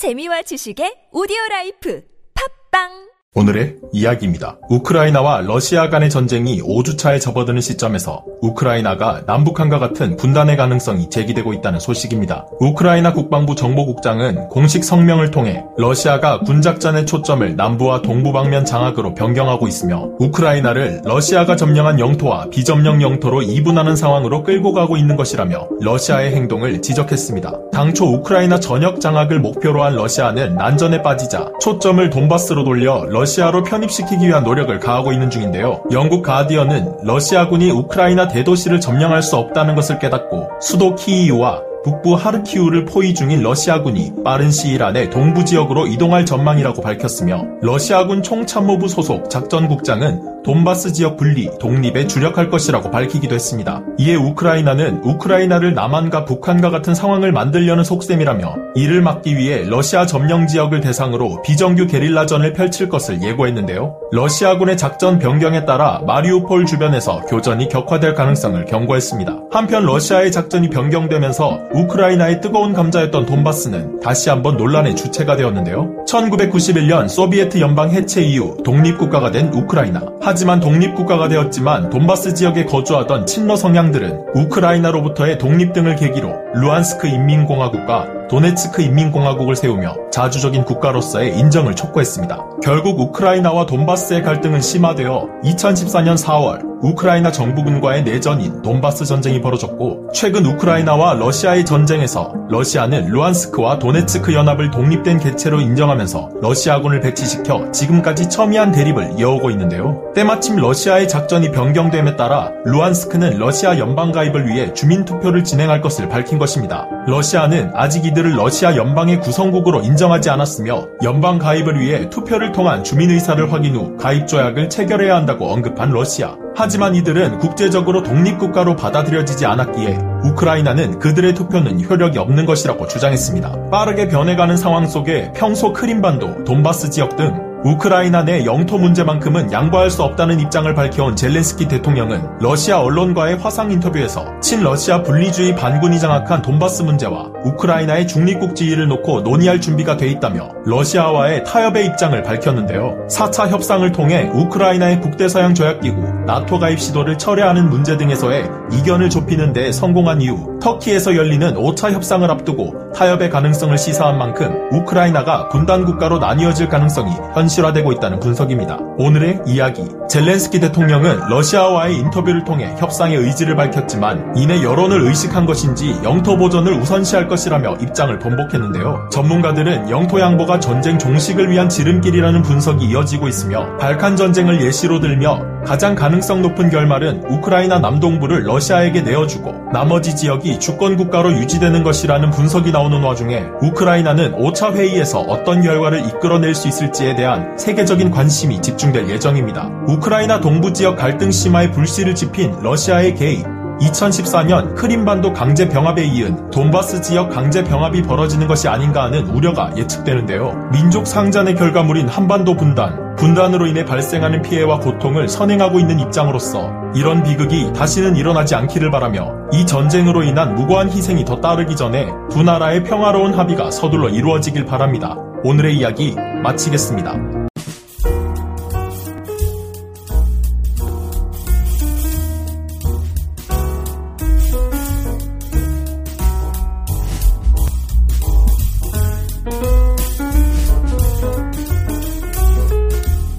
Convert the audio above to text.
재미와 지식의 오디오 라이프. 팟빵 오늘의 이야기입니다. 우크라이나와 러시아 간의 전쟁이 5주차에 접어드는 시점에서 우크라이나가 남북한과 같은 분단의 가능성이 제기되고 있다는 소식입니다. 우크라이나 국방부 정보국장은 공식 성명을 통해 러시아가 군작전의 초점을 남부와 동부 방면 장악으로 변경하고 있으며 우크라이나를 러시아가 점령한 영토와 비점령 영토로 이분하는 상황으로 끌고 가고 있는 것이라며 러시아의 행동을 지적했습니다. 당초 우크라이나 전역 장악을 목표로 한 러시아는 난전에 빠지자 초점을 돈바스로 돌려 러시아로 편입시키기 위한 노력을 가하고 있는 중인데요. 영국 가디언은 러시아군이 우크라이나 대도시를 점령할 수 없다는 것을 깨닫고 수도 키이우와 북부 하르키우를 포위 중인 러시아군이 빠른 시일 안에 동부 지역으로 이동할 전망이라고 밝혔으며 러시아군 총참모부 소속 작전국장은 돈바스 지역 분리, 독립에 주력할 것이라고 밝히기도 했습니다. 이에 우크라이나는 우크라이나를 남한과 북한과 같은 상황을 만들려는 속셈이라며 이를 막기 위해 러시아 점령 지역을 대상으로 비정규 게릴라전을 펼칠 것을 예고했는데요. 러시아군의 작전 변경에 따라 마리우폴 주변에서 교전이 격화될 가능성을 경고했습니다. 한편 러시아의 작전이 변경되면서 우크라이나의 뜨거운 감자였던 돈바스는 다시 한번 논란의 주체가 되었는데요. 1991년 소비에트 연방 해체 이후 독립국가가 된 우크라이나. 하지만 독립국가가 되었지만 돈바스 지역에 거주하던 친러 성향들은 우크라이나로부터의 독립 등을 계기로 루한스크 인민공화국과 도네츠크 인민공화국을 세우며 자주적인 국가로서의 인정을 촉구했습니다. 결국 우크라이나와 돈바스의 갈등은 심화되어 2014년 4월 우크라이나 정부군과의 내전인 돈바스 전쟁이 벌어졌고 최근 우크라이나와 러시아의 전쟁에서 러시아는 루한스크와 도네츠크 연합을 독립된 개체로 인정하면서 러시아군을 배치시켜 지금까지 첨예한 대립을 이어오고 있는데요. 때마침 러시아의 작전이 변경됨에 따라 루한스크는 러시아 연방 가입을 위해 주민 투표를 진행할 것을 밝힌 것입니다. 러시아는 아직 이들 이들을 러시아 연방의 구성국으로 인정하지 않았으며 연방 가입을 위해 투표를 통한 주민 의사를 확인 후 가입 조약을 체결해야 한다고 언급한 러시아. 하지만 이들은 국제적으로 독립국가로 받아들여지지 않았기에 우크라이나는 그들의 투표는 효력이 없는 것이라고 주장했습니다. 빠르게 변해가는 상황 속에 평소 크림반도, 돈바스 지역 등 우크라이나 내 영토 문제만큼은 양보할 수 없다는 입장을 밝혀온 젤렌스키 대통령은 러시아 언론과의 화상 인터뷰에서 친러시아 분리주의 반군이 장악한 돈바스 문제와 우크라이나의 중립국 지위를 놓고 논의할 준비가 돼 있다며 러시아와의 타협의 입장을 밝혔는데요. 4차 협상을 통해 우크라이나의 국대서양 조약기구 나토 가입 시도를 철회하는 문제 등에서의 이견을 좁히는 데 성공한 이후 터키에서 열리는 5차 협상을 앞두고 타협의 가능성을 시사한 만큼 우크라이나가 분단 국가로 나뉘어질 가능성이 현 현실화되고 있다는 분석입니다. 오늘의 이야기. 젤렌스키 대통령은 러시아와의 인터뷰를 통해 협상의 의지를 밝혔지만 이내 여론을 의식한 것인지 영토 보전을 우선시할 것이라며 입장을 번복했는데요. 전문가들은 영토 양보가 전쟁 종식을 위한 지름길이라는 분석이 이어지고 있으며 발칸 전쟁을 예시로 들며 가장 가능성 높은 결말은 우크라이나 남동부를 러시아에게 내어주고 나머지 지역이 주권 국가로 유지되는 것이라는 분석이 나오는 와중에 우크라이나는 5차 회의에서 어떤 결과를 이끌어낼 수 있을지에 대한 세계적인 관심이 집중될 예정입니다. 우크라이나 동부 지역 갈등 심화에 불씨를 지핀 러시아의 개입, 2014년 크림반도 강제 병합에 이은 돈바스 지역 강제 병합이 벌어지는 것이 아닌가 하는 우려가 예측되는데요. 민족 상잔의 결과물인 한반도 분단, 분단으로 인해 발생하는 피해와 고통을 선행하고 있는 입장으로서 이런 비극이 다시는 일어나지 않기를 바라며 이 전쟁으로 인한 무고한 희생이 더 따르기 전에 두 나라의 평화로운 합의가 서둘러 이루어지길 바랍니다. 오늘의 이야기 마치겠습니다.